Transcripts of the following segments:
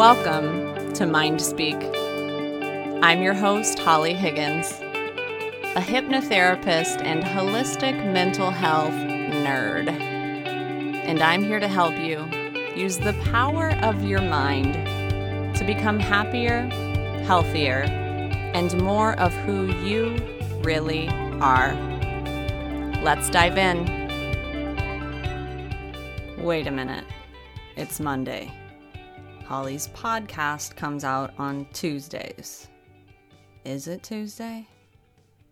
Welcome to Mind Speak. I'm your host, Holly Higgins, a hypnotherapist and holistic mental health nerd. And I'm here to help you use the power of your mind to become happier, healthier, and more of who you really are. Let's dive in. Wait a minute. It's Monday. Holly's podcast comes out on Tuesdays. Is it Tuesday?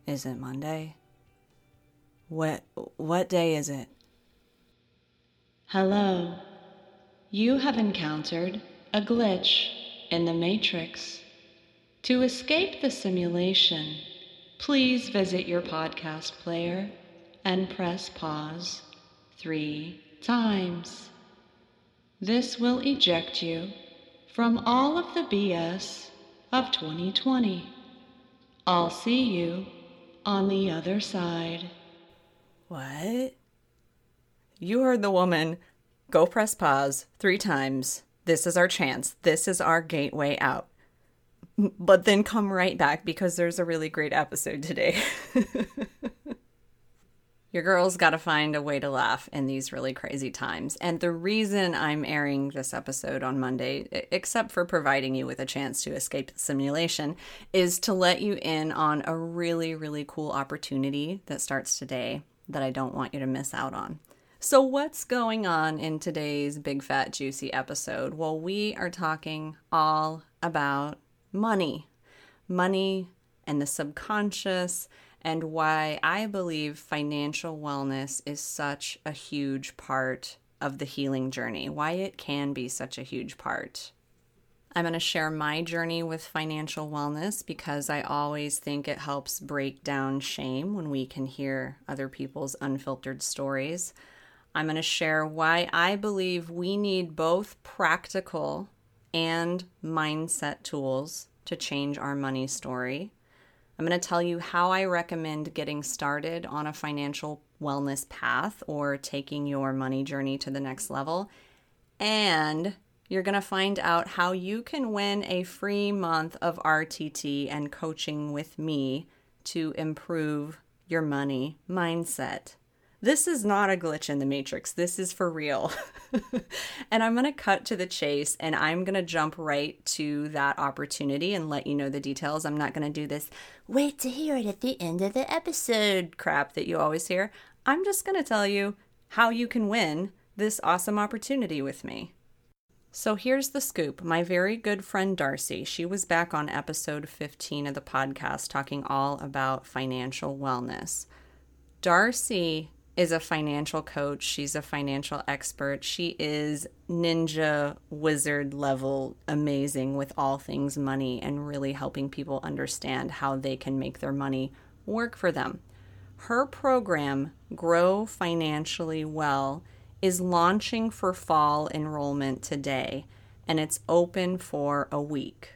Is it Monday? What what day is it? Hello. You have encountered a glitch in the matrix. To escape the simulation, please visit your podcast player and press pause 3 times. This will eject you from all of the BS of 2020. I'll see you on the other side. What? You heard the woman. Go press pause three times. This is our chance. This is our gateway out. But then come right back because there's a really great episode today. Your girl's got to find a way to laugh in these really crazy times. And the reason I'm airing this episode on Monday, except for providing you with a chance to escape the simulation, is to let you in on a really, really cool opportunity that starts today that I don't want you to miss out on. So, what's going on in today's big, fat, juicy episode? Well, we are talking all about money, money and the subconscious and why I believe financial wellness is such a huge part of the healing journey, why it can be such a huge part. I'm going to share my journey with financial wellness because I always think it helps break down shame when we can hear other people's unfiltered stories. I'm going to share why I believe we need both practical and mindset tools to change our money story. I'm going to tell you how I recommend getting started on a financial wellness path or taking your money journey to the next level. And you're going to find out how you can win a free month of RTT and coaching with me to improve your money mindset. This is not a glitch in the matrix. This is for real. and I'm going to cut to the chase and I'm going to jump right to that opportunity and let you know the details. I'm not going to do this wait to hear it at the end of the episode crap that you always hear. I'm just going to tell you how you can win this awesome opportunity with me. So here's the scoop. My very good friend Darcy, she was back on episode 15 of the podcast talking all about financial wellness. Darcy is a financial coach. She's a financial expert. She is ninja wizard level amazing with all things money and really helping people understand how they can make their money work for them. Her program, Grow Financially Well, is launching for fall enrollment today and it's open for a week.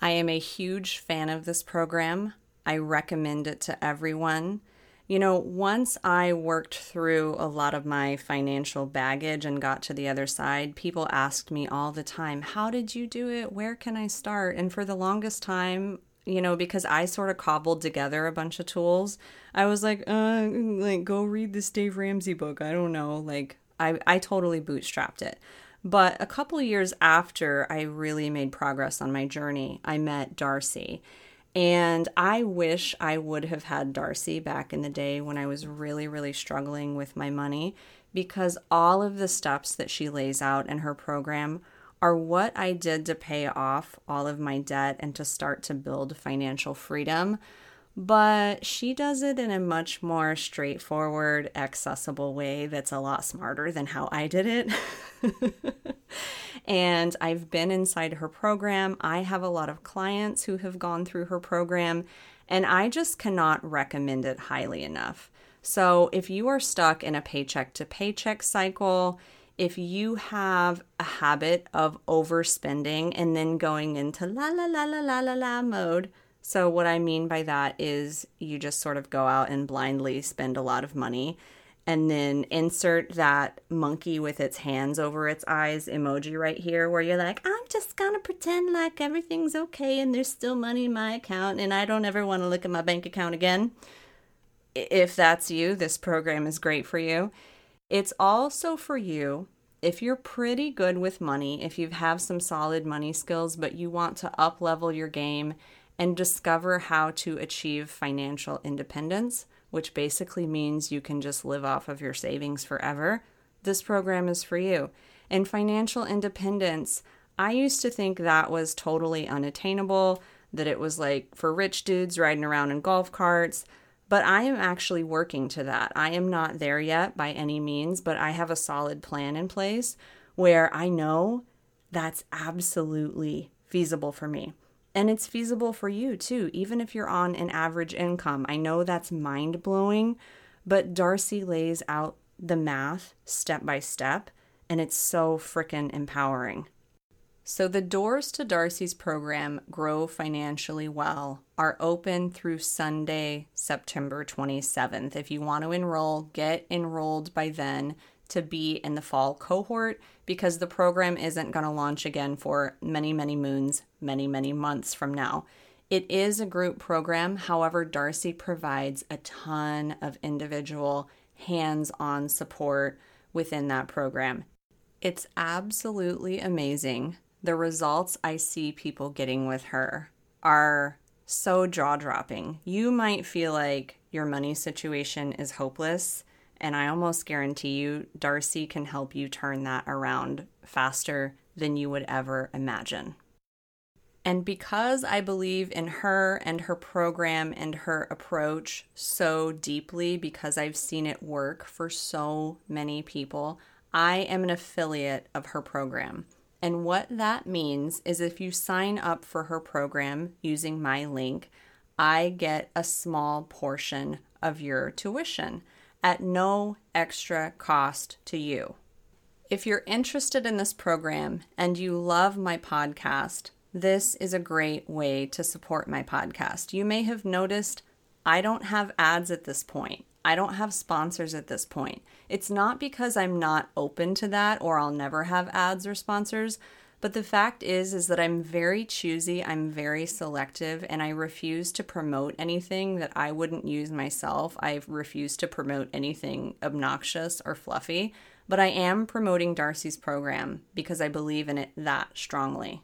I am a huge fan of this program. I recommend it to everyone. You know, once I worked through a lot of my financial baggage and got to the other side, people asked me all the time, How did you do it? Where can I start? And for the longest time, you know, because I sort of cobbled together a bunch of tools, I was like, uh, like, go read this Dave Ramsey book. I don't know. Like, I, I totally bootstrapped it. But a couple years after I really made progress on my journey, I met Darcy. And I wish I would have had Darcy back in the day when I was really, really struggling with my money because all of the steps that she lays out in her program are what I did to pay off all of my debt and to start to build financial freedom but she does it in a much more straightforward, accessible way that's a lot smarter than how I did it. and I've been inside her program. I have a lot of clients who have gone through her program, and I just cannot recommend it highly enough. So if you are stuck in a paycheck to paycheck cycle, if you have a habit of overspending and then going into la la la la la la la mode, so, what I mean by that is you just sort of go out and blindly spend a lot of money. and then insert that monkey with its hands over its eyes emoji right here where you're like, I'm just gonna pretend like everything's okay and there's still money in my account and I don't ever want to look at my bank account again. If that's you, this program is great for you. It's also for you if you're pretty good with money, if you have some solid money skills, but you want to up level your game and discover how to achieve financial independence which basically means you can just live off of your savings forever, this program is for you. And financial independence, I used to think that was totally unattainable, that it was like for rich dudes riding around in golf carts. But I am actually working to that. I am not there yet by any means, but I have a solid plan in place where I know that's absolutely feasible for me. And it's feasible for you too, even if you're on an average income. I know that's mind blowing, but Darcy lays out the math step by step, and it's so freaking empowering. So, the doors to Darcy's program, Grow Financially Well, are open through Sunday, September 27th. If you want to enroll, get enrolled by then to be in the fall cohort because the program isn't going to launch again for many, many moons, many, many months from now. It is a group program. However, Darcy provides a ton of individual hands on support within that program. It's absolutely amazing. The results I see people getting with her are so jaw dropping. You might feel like your money situation is hopeless and I almost guarantee you, Darcy can help you turn that around faster than you would ever imagine. And because I believe in her and her program and her approach so deeply, because I've seen it work for so many people, I am an affiliate of her program. And what that means is if you sign up for her program using my link, I get a small portion of your tuition at no extra cost to you. If you're interested in this program and you love my podcast, this is a great way to support my podcast. You may have noticed I don't have ads at this point. I don't have sponsors at this point. It's not because I'm not open to that or I'll never have ads or sponsors, but the fact is is that I'm very choosy, I'm very selective, and I refuse to promote anything that I wouldn't use myself. I refuse to promote anything obnoxious or fluffy, but I am promoting Darcy's program because I believe in it that strongly.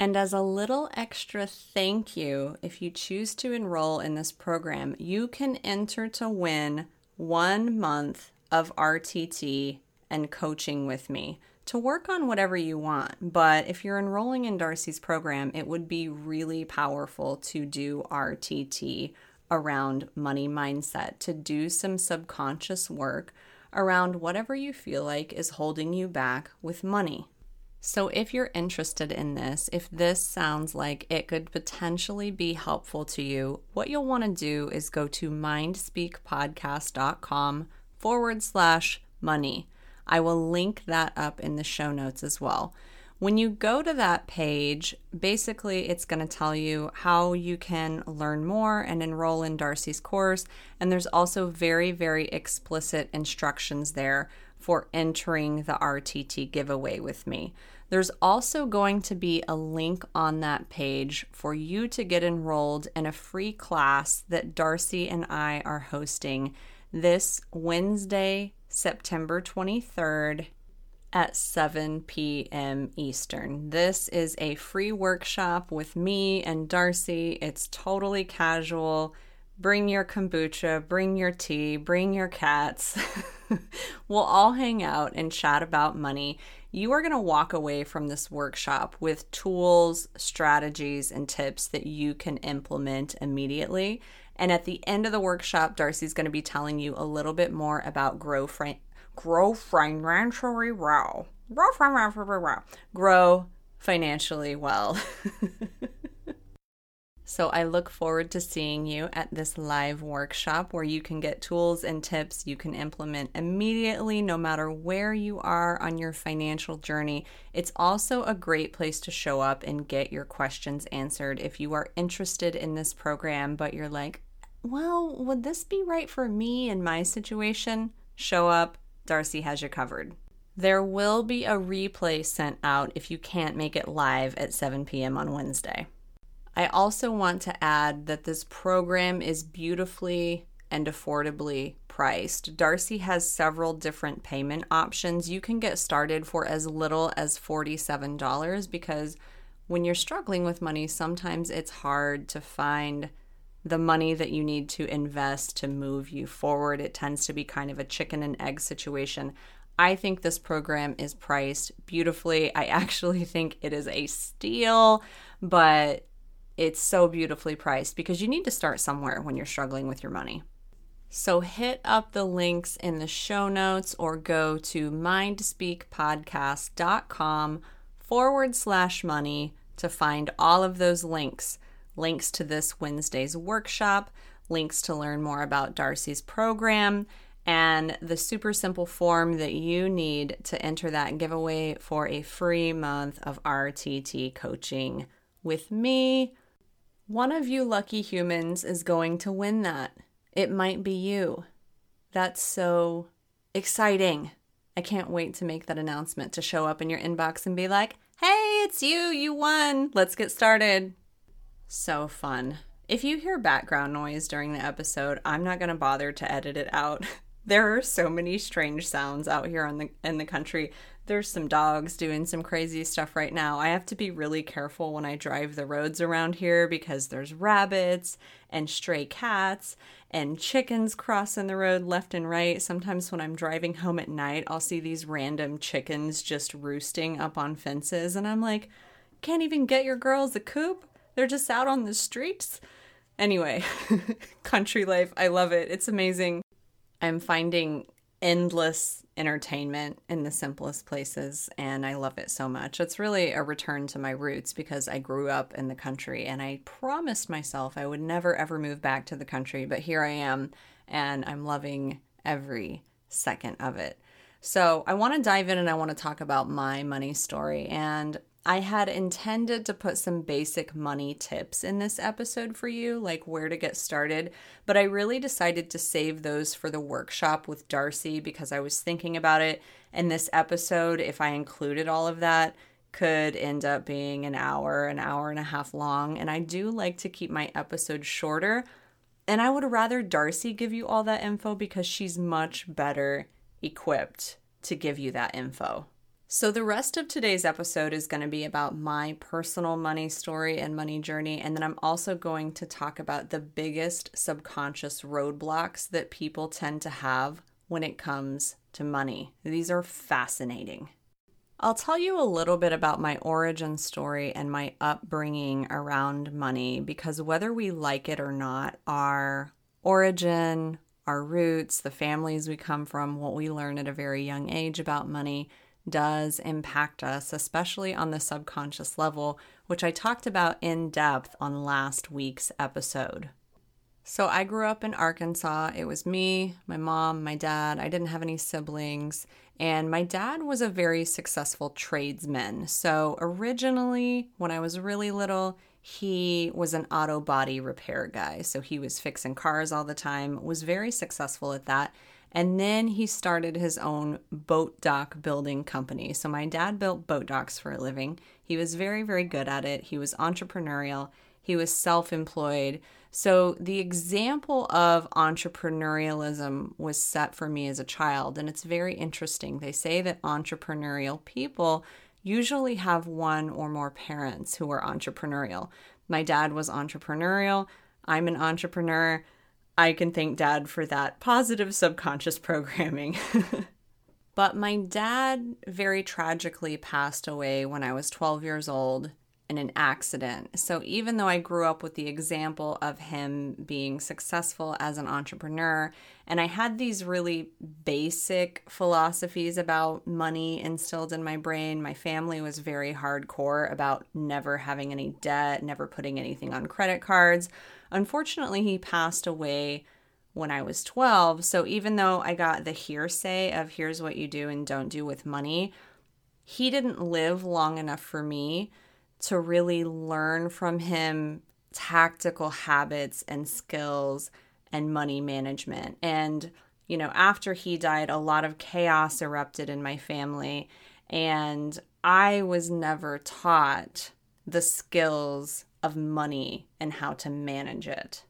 And as a little extra thank you, if you choose to enroll in this program, you can enter to win one month of RTT and coaching with me to work on whatever you want. But if you're enrolling in Darcy's program, it would be really powerful to do RTT around money mindset, to do some subconscious work around whatever you feel like is holding you back with money. So, if you're interested in this, if this sounds like it could potentially be helpful to you, what you'll want to do is go to mindspeakpodcast.com forward slash money. I will link that up in the show notes as well. When you go to that page, basically it's going to tell you how you can learn more and enroll in Darcy's course. And there's also very, very explicit instructions there for entering the RTT giveaway with me. There's also going to be a link on that page for you to get enrolled in a free class that Darcy and I are hosting this Wednesday, September 23rd at 7 p.m. Eastern. This is a free workshop with me and Darcy. It's totally casual. Bring your kombucha, bring your tea, bring your cats. we'll all hang out and chat about money. You are going to walk away from this workshop with tools, strategies, and tips that you can implement immediately and at the end of the workshop, Darcy's going to be telling you a little bit more about grow fra- grow financially well. Grow financially well. So I look forward to seeing you at this live workshop where you can get tools and tips you can implement immediately, no matter where you are on your financial journey. It's also a great place to show up and get your questions answered. If you are interested in this program, but you're like, well, would this be right for me in my situation? Show up, Darcy has you covered. There will be a replay sent out if you can't make it live at 7 p.m. on Wednesday. I also want to add that this program is beautifully and affordably priced. Darcy has several different payment options. You can get started for as little as $47 because when you're struggling with money, sometimes it's hard to find the money that you need to invest to move you forward. It tends to be kind of a chicken and egg situation. I think this program is priced beautifully. I actually think it is a steal, but it's so beautifully priced because you need to start somewhere when you're struggling with your money. So hit up the links in the show notes or go to mindspeakpodcast.com forward slash money to find all of those links links to this Wednesday's workshop, links to learn more about Darcy's program, and the super simple form that you need to enter that giveaway for a free month of RTT coaching with me. One of you lucky humans is going to win that. It might be you. That's so exciting. I can't wait to make that announcement to show up in your inbox and be like, hey, it's you, you won. Let's get started. So fun. If you hear background noise during the episode, I'm not going to bother to edit it out. there are so many strange sounds out here in the in the country. There's some dogs doing some crazy stuff right now. I have to be really careful when I drive the roads around here because there's rabbits and stray cats and chickens crossing the road left and right. Sometimes when I'm driving home at night, I'll see these random chickens just roosting up on fences and I'm like, can't even get your girls a coop? They're just out on the streets. Anyway, country life, I love it. It's amazing. I'm finding endless entertainment in the simplest places and I love it so much. It's really a return to my roots because I grew up in the country and I promised myself I would never ever move back to the country, but here I am and I'm loving every second of it. So, I want to dive in and I want to talk about my money story. And I had intended to put some basic money tips in this episode for you, like where to get started, but I really decided to save those for the workshop with Darcy because I was thinking about it. And this episode, if I included all of that, could end up being an hour, an hour and a half long. And I do like to keep my episodes shorter. And I would rather Darcy give you all that info because she's much better equipped to give you that info. So, the rest of today's episode is going to be about my personal money story and money journey. And then I'm also going to talk about the biggest subconscious roadblocks that people tend to have when it comes to money. These are fascinating. I'll tell you a little bit about my origin story and my upbringing around money because whether we like it or not, our origin, our roots, the families we come from, what we learn at a very young age about money does impact us, especially on the subconscious level, which I talked about in depth on last week's episode. So, I grew up in Arkansas. It was me, my mom, my dad. I didn't have any siblings. And my dad was a very successful tradesman. So, originally, when I was really little, he was an auto body repair guy. So, he was fixing cars all the time, was very successful at that. And then he started his own boat dock building company. So my dad built boat docks for a living. He was very, very good at it. He was entrepreneurial, he was self employed. So the example of entrepreneurialism was set for me as a child. And it's very interesting. They say that entrepreneurial people usually have one or more parents who are entrepreneurial. My dad was entrepreneurial. I'm an entrepreneur. I can thank dad for that positive subconscious programming. but my dad very tragically passed away when I was 12 years old in an accident. So even though I grew up with the example of him being successful as an entrepreneur, and I had these really basic philosophies about money instilled in my brain, my family was very hardcore about never having any debt, never putting anything on credit cards Unfortunately, he passed away when I was 12. So even though I got the hearsay of here's what you do and don't do with money, he didn't live long enough for me to really learn from him tactical habits and skills and money management. And you know, after he died, a lot of chaos erupted in my family. And I was never taught the skills of money and how to manage it.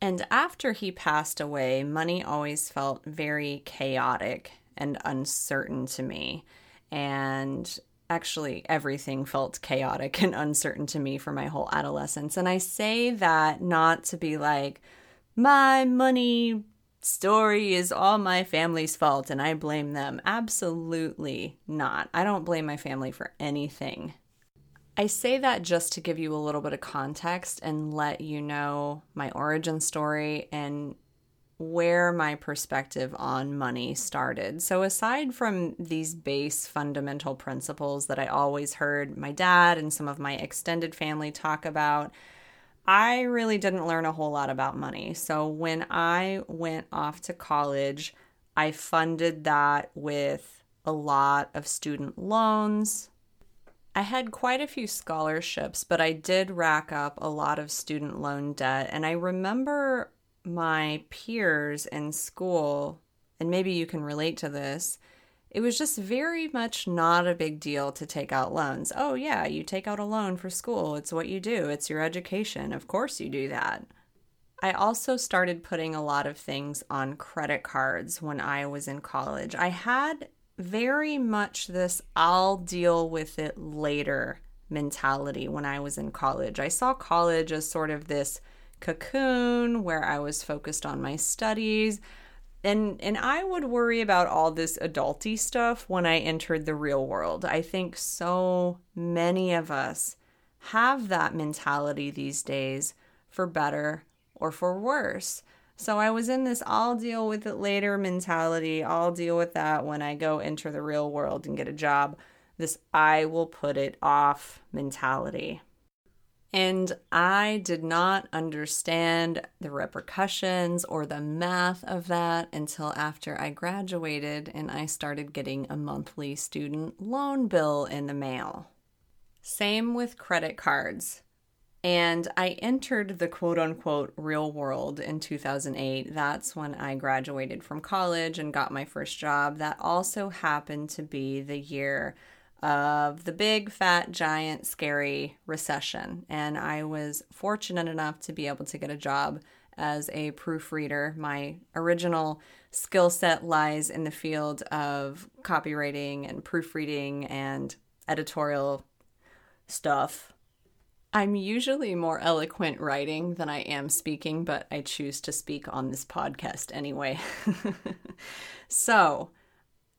And after he passed away, money always felt very chaotic and uncertain to me. And actually, everything felt chaotic and uncertain to me for my whole adolescence. And I say that not to be like, my money story is all my family's fault and I blame them. Absolutely not. I don't blame my family for anything. I say that just to give you a little bit of context and let you know my origin story and where my perspective on money started. So, aside from these base fundamental principles that I always heard my dad and some of my extended family talk about, I really didn't learn a whole lot about money. So when I went off to college, I funded that with a lot of student loans. I had quite a few scholarships, but I did rack up a lot of student loan debt. And I remember my peers in school, and maybe you can relate to this, it was just very much not a big deal to take out loans. Oh, yeah, you take out a loan for school. It's what you do, it's your education. Of course, you do that. I also started putting a lot of things on credit cards when I was in college. I had very much this I'll deal with it later mentality when I was in college. I saw college as sort of this cocoon where I was focused on my studies and and I would worry about all this adulty stuff when I entered the real world. I think so many of us have that mentality these days for better or for worse. So I was in this I'll deal with it later mentality. I'll deal with that when I go enter the real world and get a job. This I will put it off mentality. And I did not understand the repercussions or the math of that until after I graduated and I started getting a monthly student loan bill in the mail. Same with credit cards. And I entered the quote unquote real world in 2008. That's when I graduated from college and got my first job. That also happened to be the year of the big, fat, giant, scary recession. And I was fortunate enough to be able to get a job as a proofreader. My original skill set lies in the field of copywriting and proofreading and editorial stuff. I'm usually more eloquent writing than I am speaking, but I choose to speak on this podcast anyway. so,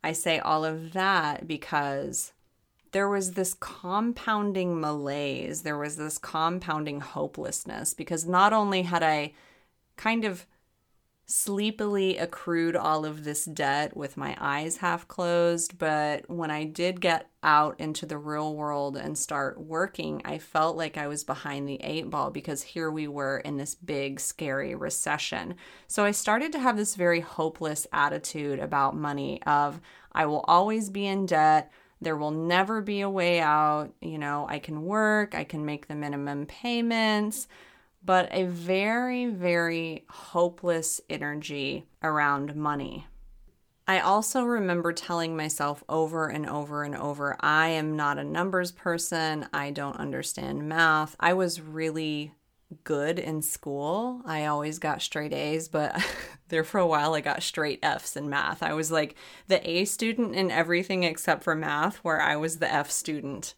I say all of that because there was this compounding malaise, there was this compounding hopelessness because not only had I kind of sleepily accrued all of this debt with my eyes half closed, but when I did get out into the real world and start working, I felt like I was behind the eight ball because here we were in this big, scary recession. So I started to have this very hopeless attitude about money of I will always be in debt. There will never be a way out. You know, I can work, I can make the minimum payments, but a very, very hopeless energy around money. I also remember telling myself over and over and over I am not a numbers person. I don't understand math. I was really good in school. I always got straight A's, but there for a while I got straight F's in math. I was like the A student in everything except for math, where I was the F student.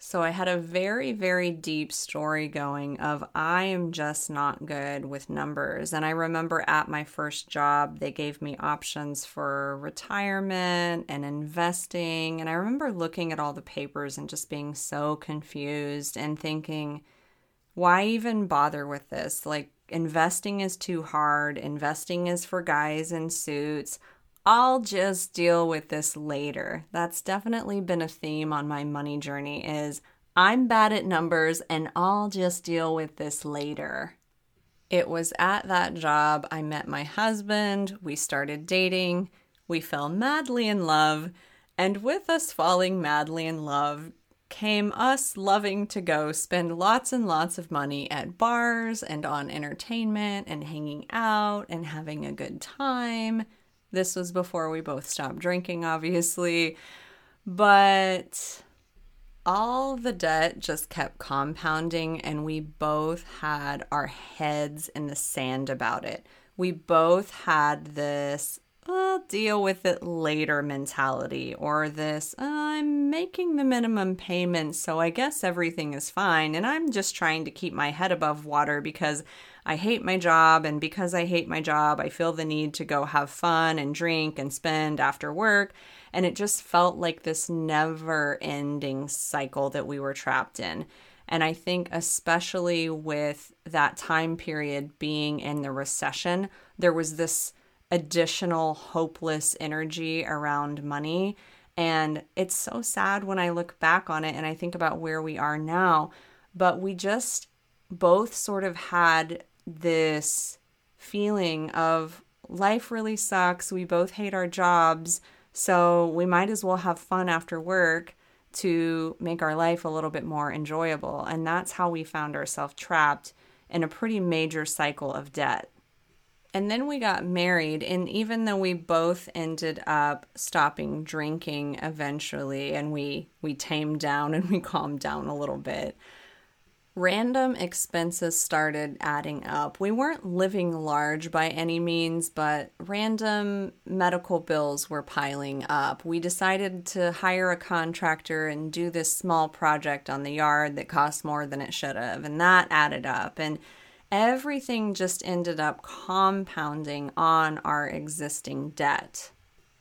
So I had a very, very deep story going of I am just not good with numbers. And I remember at my first job, they gave me options for retirement and investing. And I remember looking at all the papers and just being so confused and thinking, why even bother with this? Like, investing is too hard. Investing is for guys in suits. I'll just deal with this later. That's definitely been a theme on my money journey is I'm bad at numbers and I'll just deal with this later. It was at that job I met my husband, we started dating, we fell madly in love, and with us falling madly in love came us loving to go spend lots and lots of money at bars and on entertainment and hanging out and having a good time. This was before we both stopped drinking, obviously. But all the debt just kept compounding, and we both had our heads in the sand about it. We both had this I'll deal with it later mentality or this I'm making the minimum payment, so I guess everything is fine. And I'm just trying to keep my head above water because I hate my job. And because I hate my job, I feel the need to go have fun and drink and spend after work. And it just felt like this never ending cycle that we were trapped in. And I think, especially with that time period being in the recession, there was this additional hopeless energy around money. And it's so sad when I look back on it and I think about where we are now. But we just both sort of had this feeling of life really sucks. We both hate our jobs. So we might as well have fun after work to make our life a little bit more enjoyable. And that's how we found ourselves trapped in a pretty major cycle of debt. And then we got married, and even though we both ended up stopping drinking eventually, and we we tamed down and we calmed down a little bit, random expenses started adding up. We weren't living large by any means, but random medical bills were piling up. We decided to hire a contractor and do this small project on the yard that cost more than it should have, and that added up. And everything just ended up compounding on our existing debt.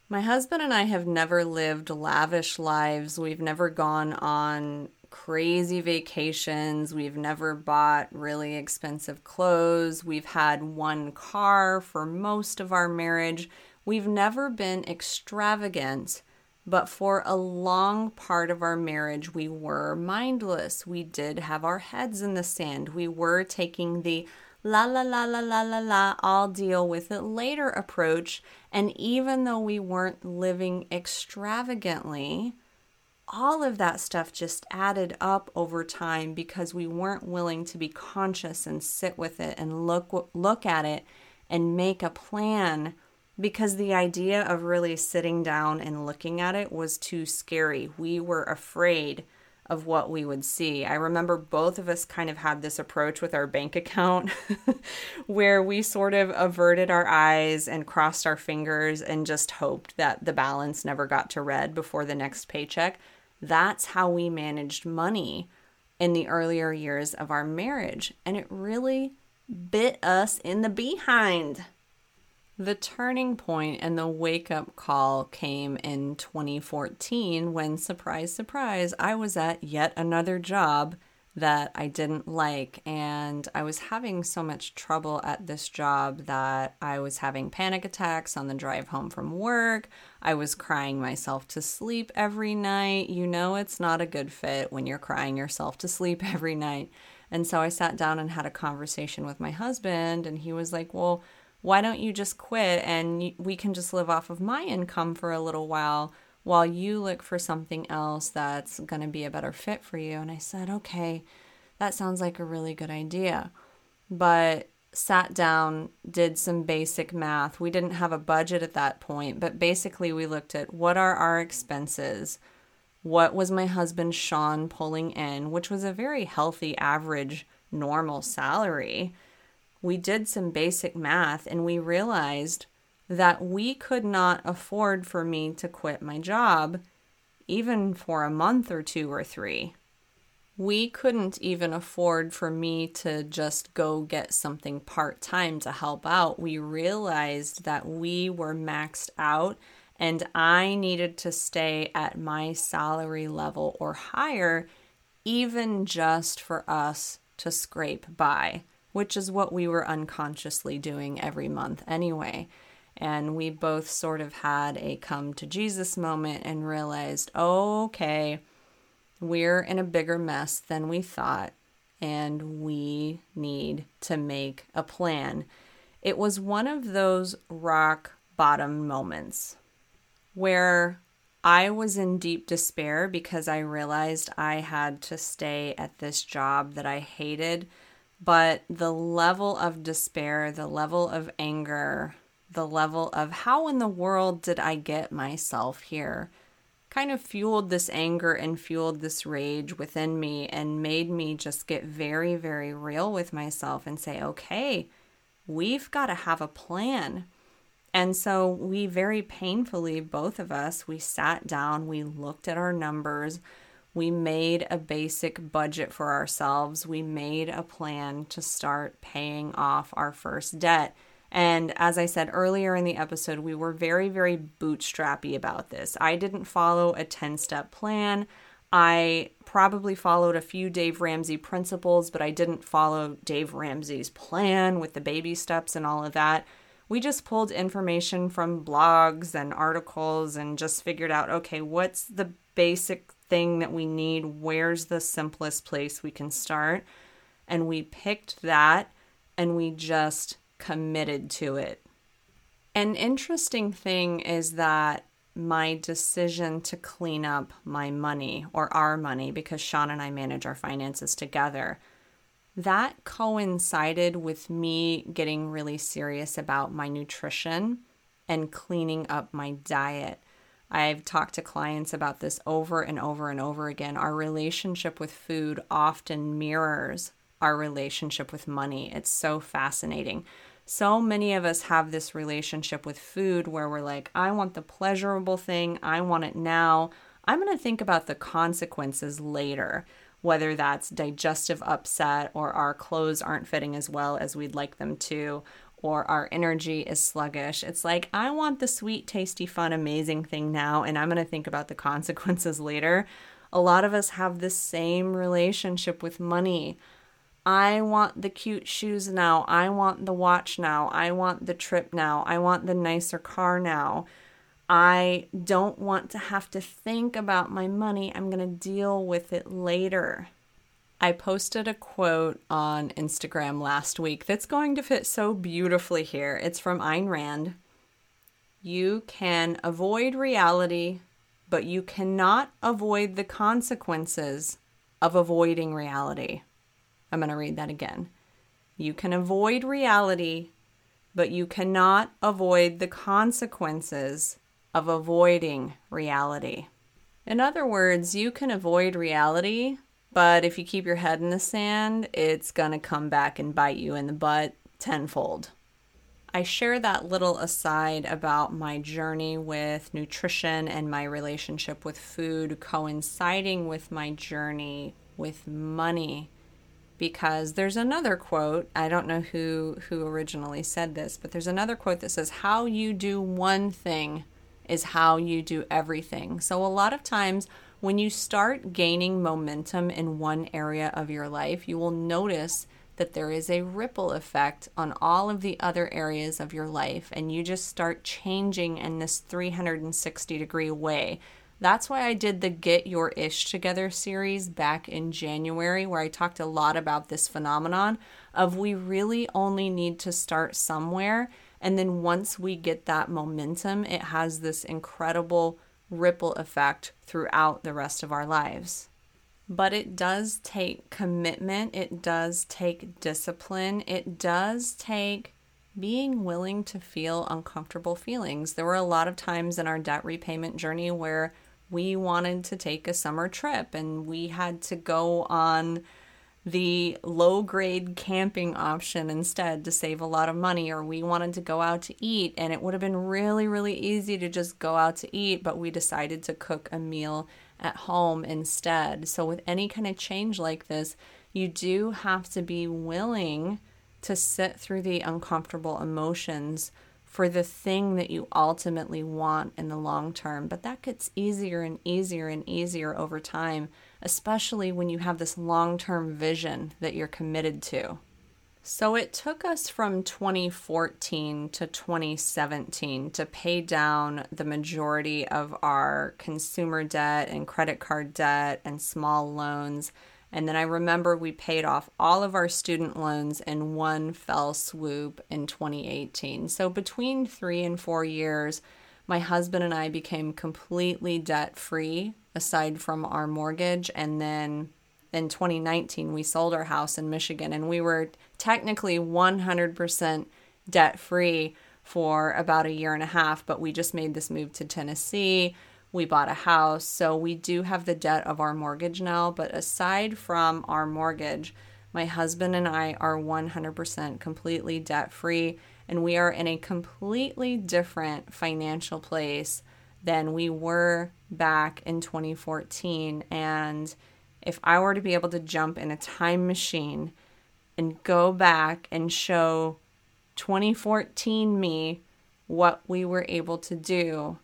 My husband and I have never lived lavish lives. We've never gone on crazy vacations. We've never bought really expensive clothes. We've had one car for most of our marriage. We've never been extravagant but for a long part of our marriage, we were mindless. We did have our heads in the sand. We were taking the la la la la la la la, I'll deal with it later approach. And even though we weren't living extravagantly, all of that stuff just added up over time because we weren't willing to be conscious and sit with it and look look at it and make a plan because the idea of really sitting down and looking at it was too scary. We were afraid of what we would see. I remember both of us kind of had this approach with our bank account where we sort of averted our eyes and crossed our fingers and just hoped that the balance never got to red before the next paycheck. That's how we managed money in the earlier years of our marriage. And it really bit us in the behind. The turning point and the wake up call came in 2014 when, surprise, surprise, I was at yet another job that I didn't like. And I was having so much trouble at this job that I was having panic attacks on the drive home from work. I was crying myself to sleep every night. You know, it's not a good fit when you're crying yourself to sleep every night. And so I sat down and had a conversation with my husband, and he was like, Well, why don't you just quit and we can just live off of my income for a little while while you look for something else that's going to be a better fit for you? And I said, okay, that sounds like a really good idea. But sat down, did some basic math. We didn't have a budget at that point, but basically we looked at what are our expenses? What was my husband Sean pulling in, which was a very healthy average normal salary we did some basic math and we realized that we could not afford for me to quit my job even for a month or two or three. We couldn't even afford for me to just go get something part time to help out. We realized that we were maxed out and I needed to stay at my salary level or higher, even just for us to scrape by which is what we were unconsciously doing every month anyway. And we both sort of had a come to Jesus moment and realized, okay, we're in a bigger mess than we thought, and we need to make a plan. It was one of those rock bottom moments where I was in deep despair because I realized I had to stay at this job that I hated but the level of despair, the level of anger the level of how in the world did I get myself here kind of fueled this anger and fueled this rage within me and made me just get very, very real with myself and say, okay, we've got to have a plan. And so we very painfully, both of us, we sat down, we looked at our numbers, we made a basic budget for ourselves, we made a plan to start paying off our first debt. And as I said earlier in the episode, we were very, very bootstrappy about this. I didn't follow a 10 step plan. I probably followed a few Dave Ramsey principles, but I didn't follow Dave Ramsey's plan with the baby steps and all of that. We just pulled information from blogs and articles and just figured out okay, what's the basic thing that we need? Where's the simplest place we can start? And we picked that and we just committed to it. An interesting thing is that my decision to clean up my money or our money, because Sean and I manage our finances together, that coincided with me getting really serious about my nutrition and cleaning up my diet. I've talked to clients about this over and over and over again. Our relationship with food often mirrors our relationship with money. It's so fascinating. So many of us have this relationship with food where we're like, I want the pleasurable thing, I want it now. I'm going to think about the consequences later, whether that's digestive upset or our clothes aren't fitting as well as we'd like them to, or our energy is sluggish. It's like, I want the sweet, tasty, fun, amazing thing now, and I'm going to think about the consequences later. A lot of us have the same relationship with money. I want the cute shoes now. I want the watch now. I want the trip now. I want the nicer car now. I don't want to have to think about my money. I'm going to deal with it later. I posted a quote on Instagram last week that's going to fit so beautifully here. It's from Ayn Rand. You can avoid reality, but you cannot avoid the consequences of avoiding reality. I'm going to read that again. You can avoid reality, but you cannot avoid the consequences of avoiding reality. In other words, you can avoid reality, but if you keep your head in the sand, it's going to come back and bite you in the butt tenfold. I share that little aside about my journey with nutrition and my relationship with food coinciding with my journey with money because there's another quote i don't know who who originally said this but there's another quote that says how you do one thing is how you do everything. So a lot of times when you start gaining momentum in one area of your life you will notice that there is a ripple effect on all of the other areas of your life and you just start changing in this 360 degree way that's why I did the Get Your Ish Together series back in January, where I talked a lot about this phenomenon of we really only need to start somewhere. And then once we get that momentum, it has this incredible ripple effect throughout the rest of our lives. But it does take commitment, it does take discipline, it does take being willing to feel uncomfortable feelings. There were a lot of times in our debt repayment journey where we wanted to take a summer trip and we had to go on the low grade camping option instead to save a lot of money, or we wanted to go out to eat, and it would have been really, really easy to just go out to eat, but we decided to cook a meal at home instead. So, with any kind of change like this, you do have to be willing to sit through the uncomfortable emotions for the thing that you ultimately want in the long term. But that gets easier and easier and easier over time, especially when you have this long term vision that you're committed to. So it took us from 2014 to 2017 to pay down the majority of our consumer debt and credit card debt and small loans and then I remember we paid off all of our student loans in one fell swoop in 2018. So between three and four years, my husband and I became completely debt free aside from our mortgage. And then in 2019, we sold our house in Michigan and we were technically 100% debt free for about a year and a half, but we just made this move to Tennessee. We bought a house. So we do have the debt of our mortgage now. But aside from our mortgage, my husband and I are 100% completely debt free. And we are in a completely different financial place than we were back in 2014. And if I were to be able to jump in a time machine and go back and show 2014 me what we were able to do,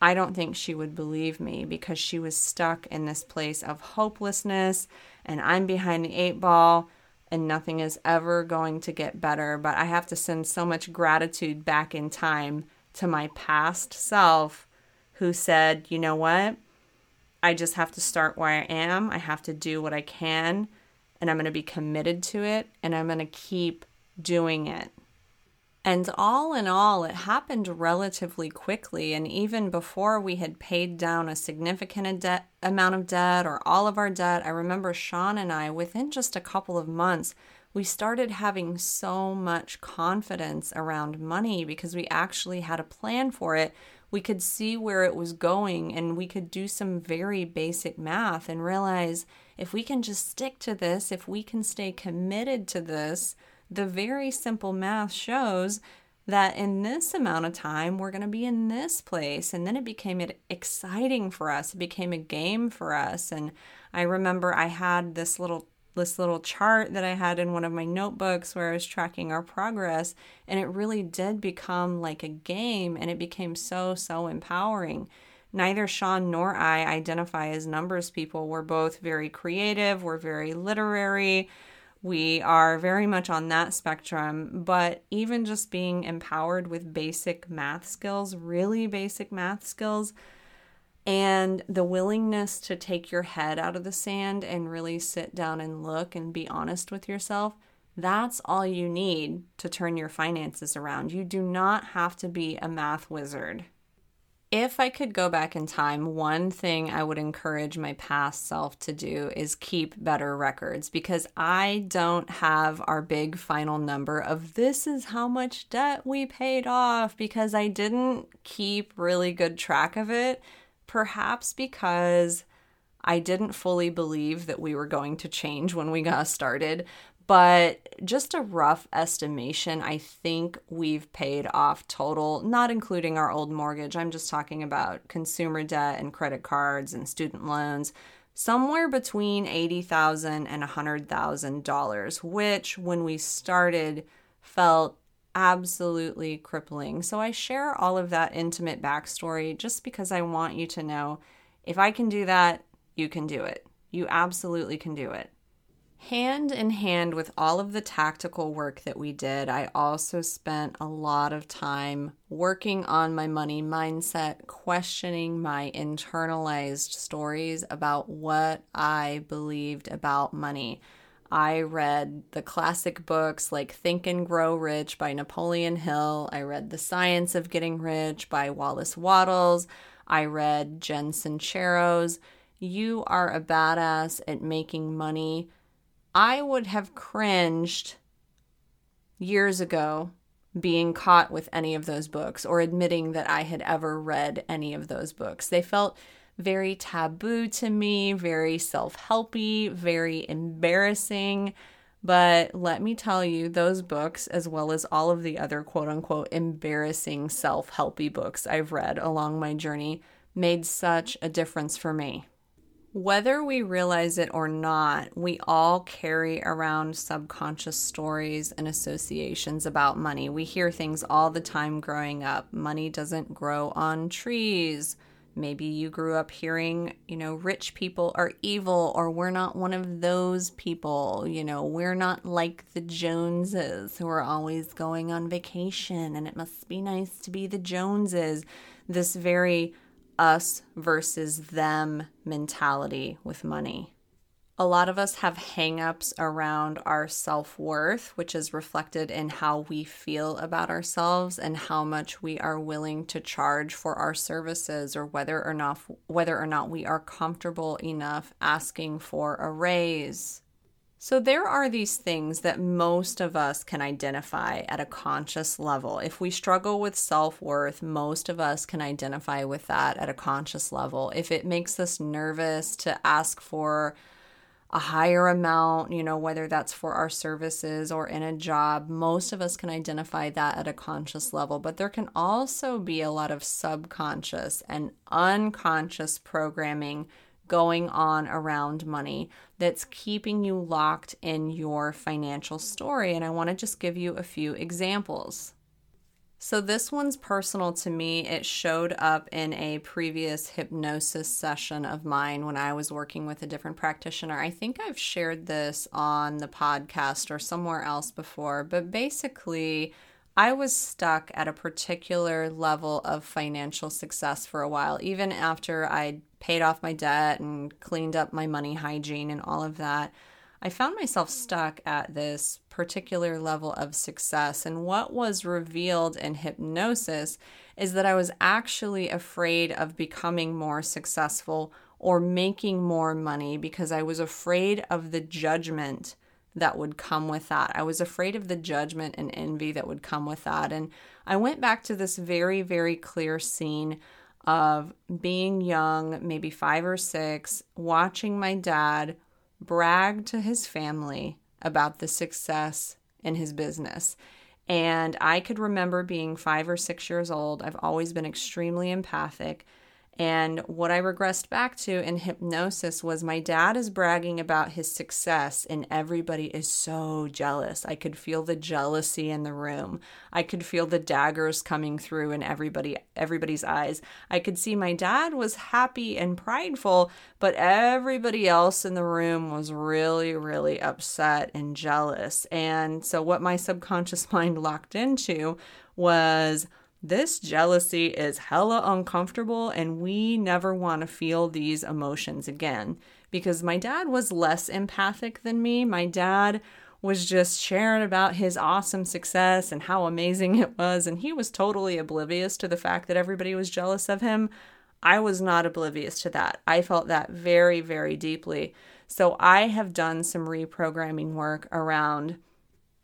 I don't think she would believe me because she was stuck in this place of hopelessness and I'm behind the eight ball and nothing is ever going to get better. But I have to send so much gratitude back in time to my past self who said, you know what? I just have to start where I am. I have to do what I can and I'm going to be committed to it and I'm going to keep doing it. And all in all, it happened relatively quickly. And even before we had paid down a significant amount of debt or all of our debt, I remember Sean and I, within just a couple of months, we started having so much confidence around money because we actually had a plan for it. We could see where it was going and we could do some very basic math and realize if we can just stick to this, if we can stay committed to this, the very simple math shows that in this amount of time we're going to be in this place and then it became exciting for us it became a game for us and i remember i had this little this little chart that i had in one of my notebooks where i was tracking our progress and it really did become like a game and it became so so empowering. Neither sean nor i identify as numbers people. We're both very creative we're very literary we are very much on that spectrum, but even just being empowered with basic math skills, really basic math skills, and the willingness to take your head out of the sand and really sit down and look and be honest with yourself, that's all you need to turn your finances around. You do not have to be a math wizard. If I could go back in time, one thing I would encourage my past self to do is keep better records because I don't have our big final number of this is how much debt we paid off because I didn't keep really good track of it. Perhaps because I didn't fully believe that we were going to change when we got started but just a rough estimation, I think we've paid off total, not including our old mortgage. I'm just talking about consumer debt and credit cards and student loans, somewhere between 80,000 and $100,000, which when we started felt absolutely crippling. So I share all of that intimate backstory just because I want you to know if I can do that, you can do it. You absolutely can do it. Hand in hand with all of the tactical work that we did, I also spent a lot of time working on my money mindset, questioning my internalized stories about what I believed about money. I read the classic books like Think and Grow Rich by Napoleon Hill. I read The Science of Getting Rich by Wallace Wattles. I read Jen Sincero's You Are a Badass at Making Money I would have cringed years ago being caught with any of those books or admitting that I had ever read any of those books. They felt very taboo to me, very self helpy, very embarrassing. But let me tell you, those books, as well as all of the other quote unquote embarrassing self helpy books I've read along my journey, made such a difference for me. Whether we realize it or not, we all carry around subconscious stories and associations about money. We hear things all the time growing up. Money doesn't grow on trees. Maybe you grew up hearing, you know, rich people are evil, or we're not one of those people. You know, we're not like the Joneses who are always going on vacation, and it must be nice to be the Joneses. This very us versus them mentality with money. A lot of us have hangups around our self worth, which is reflected in how we feel about ourselves and how much we are willing to charge for our services, or whether or not whether or not we are comfortable enough asking for a raise. So, there are these things that most of us can identify at a conscious level. If we struggle with self worth, most of us can identify with that at a conscious level. If it makes us nervous to ask for a higher amount, you know, whether that's for our services or in a job, most of us can identify that at a conscious level. But there can also be a lot of subconscious and unconscious programming going on around money that's keeping you locked in your financial story. And I want to just give you a few examples. So, this one's personal to me. It showed up in a previous hypnosis session of mine when I was working with a different practitioner. I think I've shared this on the podcast or somewhere else before, but basically, I was stuck at a particular level of financial success for a while, even after I'd paid off my debt and cleaned up my money hygiene and all of that. I found myself stuck at this particular level of success. And what was revealed in hypnosis is that I was actually afraid of becoming more successful or making more money because I was afraid of the judgment that would come with that. I was afraid of the judgment and envy that would come with that. And I went back to this very, very clear scene of being young, maybe five or six, watching my dad brag to his family about the success in his business. And I could remember being five or six years old. I've always been extremely empathic. And what I regressed back to in hypnosis was my dad is bragging about his success, and everybody is so jealous. I could feel the jealousy in the room. I could feel the daggers coming through in everybody everybody's eyes. I could see my dad was happy and prideful, but everybody else in the room was really, really upset and jealous. And so what my subconscious mind locked into was this jealousy is hella uncomfortable, and we never want to feel these emotions again. Because my dad was less empathic than me. My dad was just sharing about his awesome success and how amazing it was, and he was totally oblivious to the fact that everybody was jealous of him. I was not oblivious to that. I felt that very, very deeply. So I have done some reprogramming work around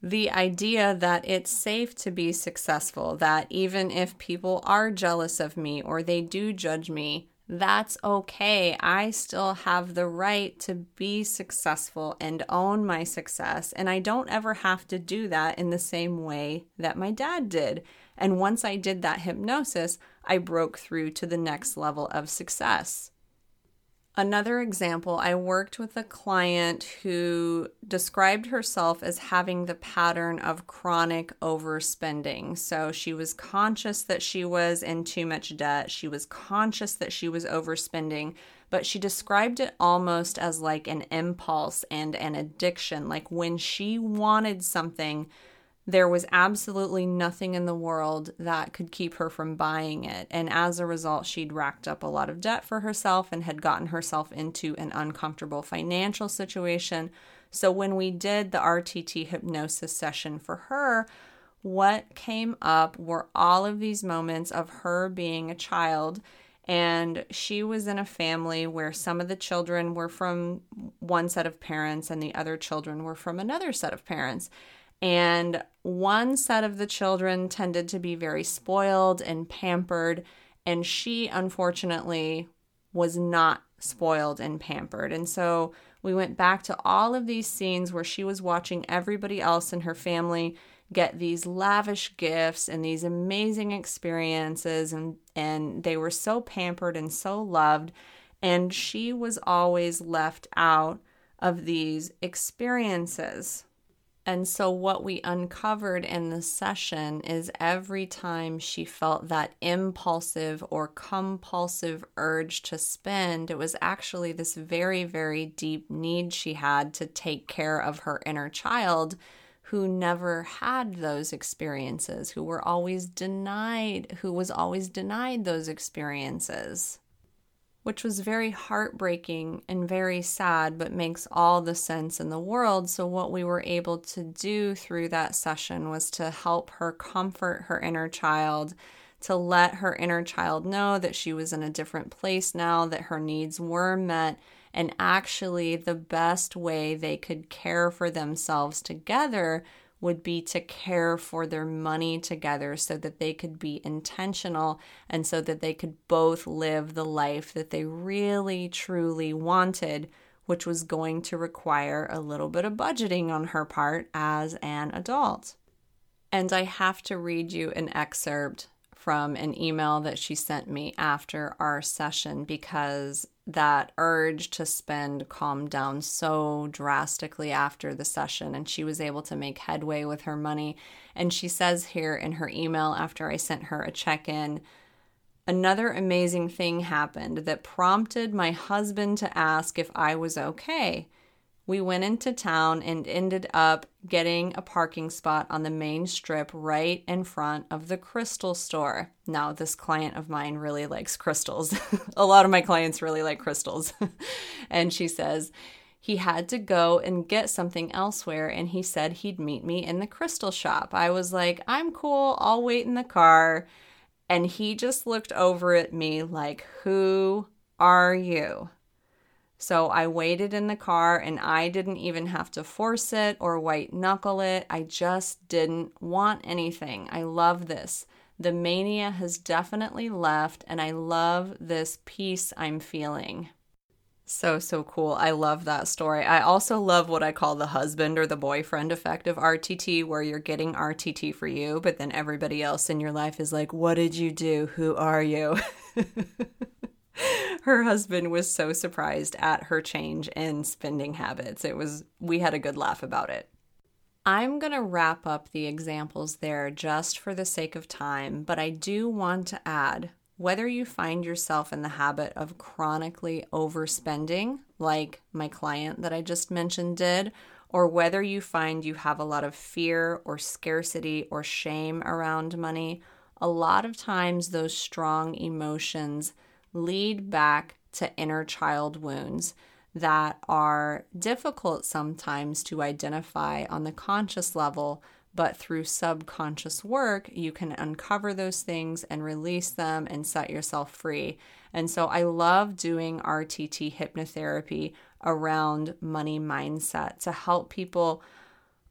the idea that it's safe to be successful, that even if people are jealous of me or they do judge me, that's okay. I still have the right to be successful and own my success. And I don't ever have to do that in the same way that my dad did. And once I did that hypnosis, I broke through to the next level of success. Another example, I worked with a client who described herself as having the pattern of chronic overspending. So she was conscious that she was in too much debt, she was conscious that she was overspending, but she described it almost as like an impulse and an addiction. Like when she wanted something, there was absolutely nothing in the world that could keep her from buying it. And as a result, she'd racked up a lot of debt for herself and had gotten herself into an uncomfortable financial situation. So, when we did the RTT hypnosis session for her, what came up were all of these moments of her being a child. And she was in a family where some of the children were from one set of parents and the other children were from another set of parents. And one set of the children tended to be very spoiled and pampered, and she unfortunately was not spoiled and pampered. And so we went back to all of these scenes where she was watching everybody else in her family get these lavish gifts and these amazing experiences and and they were so pampered and so loved and she was always left out of these experiences and so, what we uncovered in the session is every time she felt that impulsive or compulsive urge to spend, it was actually this very, very deep need she had to take care of her inner child who never had those experiences, who were always denied, who was always denied those experiences which was very heartbreaking and very sad, but makes all the sense in the world. So, what we were able to do through that session was to help her comfort her inner child, to let her inner child know that she was in a different place now, that her needs were met, And actually, the best way they could care for themselves together would be to care for their money together so that they could be intentional and so that they could both live the life that they really truly wanted, which was going to require a little bit of budgeting on her part as an adult. And I have to read you an excerpt from an email that she sent me after our session because that urge to spend calmed down so drastically after the session and she was able to make headway with her money. And she says here in her email after I sent her a check-in another amazing thing happened that prompted my husband to ask if I was okay we went into town and ended up getting a parking spot on the main strip right in front of the crystal store. Now, this client of mine really likes crystals. a lot of my clients really like crystals. and she says, he had to go and get something elsewhere and he said he'd meet me in the crystal shop. I was like, I'm cool, I'll wait in the car. And he just looked over at me like, Who are you? So I waited in the car and I didn't even have to force it or white knuckle it. I just didn't want anything. I love this. The mania has definitely left and I love this peace I'm feeling. So, so cool. I love that story. I also love what I call the husband or the boyfriend effect of RTT, where you're getting RTT for you, but then everybody else in your life is like, What did you do? Who are you? her husband was so surprised at her change in spending habits. It was, we had a good laugh about it. I'm going to wrap up the examples there just for the sake of time, but I do want to add whether you find yourself in the habit of chronically overspending, like my client that I just mentioned did, or whether you find you have a lot of fear or scarcity or shame around money, a lot of times those strong emotions lead back to inner child wounds that are difficult sometimes to identify on the conscious level, but through subconscious work, you can uncover those things and release them and set yourself free. And so I love doing RTT hypnotherapy around money mindset to help people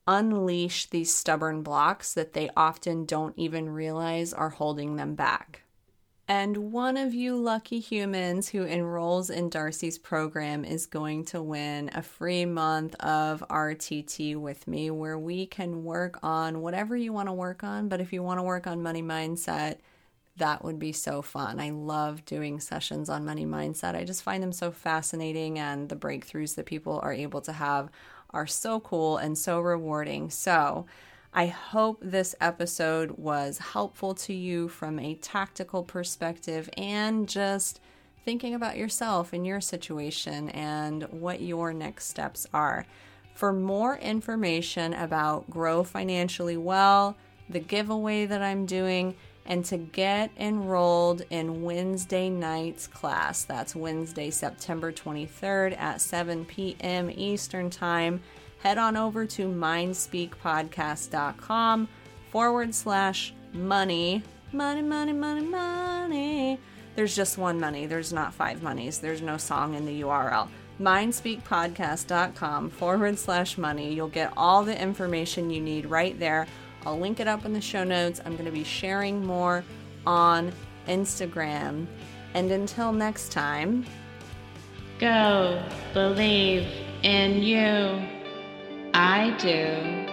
unleash these stubborn blocks that they often don't even realize are holding them back. And one of you lucky humans who enrolls in Darcy's program is going to win a free month of RTT with me where we can work on whatever you want to work on. But if you want to work on money mindset, that would be so fun. I love doing sessions on money mindset. I just find them so fascinating, and the breakthroughs that people are able to have are so cool and so rewarding. So, I hope this episode was helpful to you from a tactical perspective and just thinking about yourself and your situation and what your next steps are. For more information about Grow Financially Well, the giveaway that I'm doing, and to get enrolled in Wednesday night's class, that's Wednesday, September 23rd at 7 p.m. Eastern Time head on over to mindspeakpodcast.com forward slash money. Money, money, money, money. There's just one money. There's not five monies. There's no song in the URL. Mindspeakpodcast.com forward slash money. You'll get all the information you need right there. I'll link it up in the show notes. I'm going to be sharing more on Instagram. And until next time, go believe in you. I do.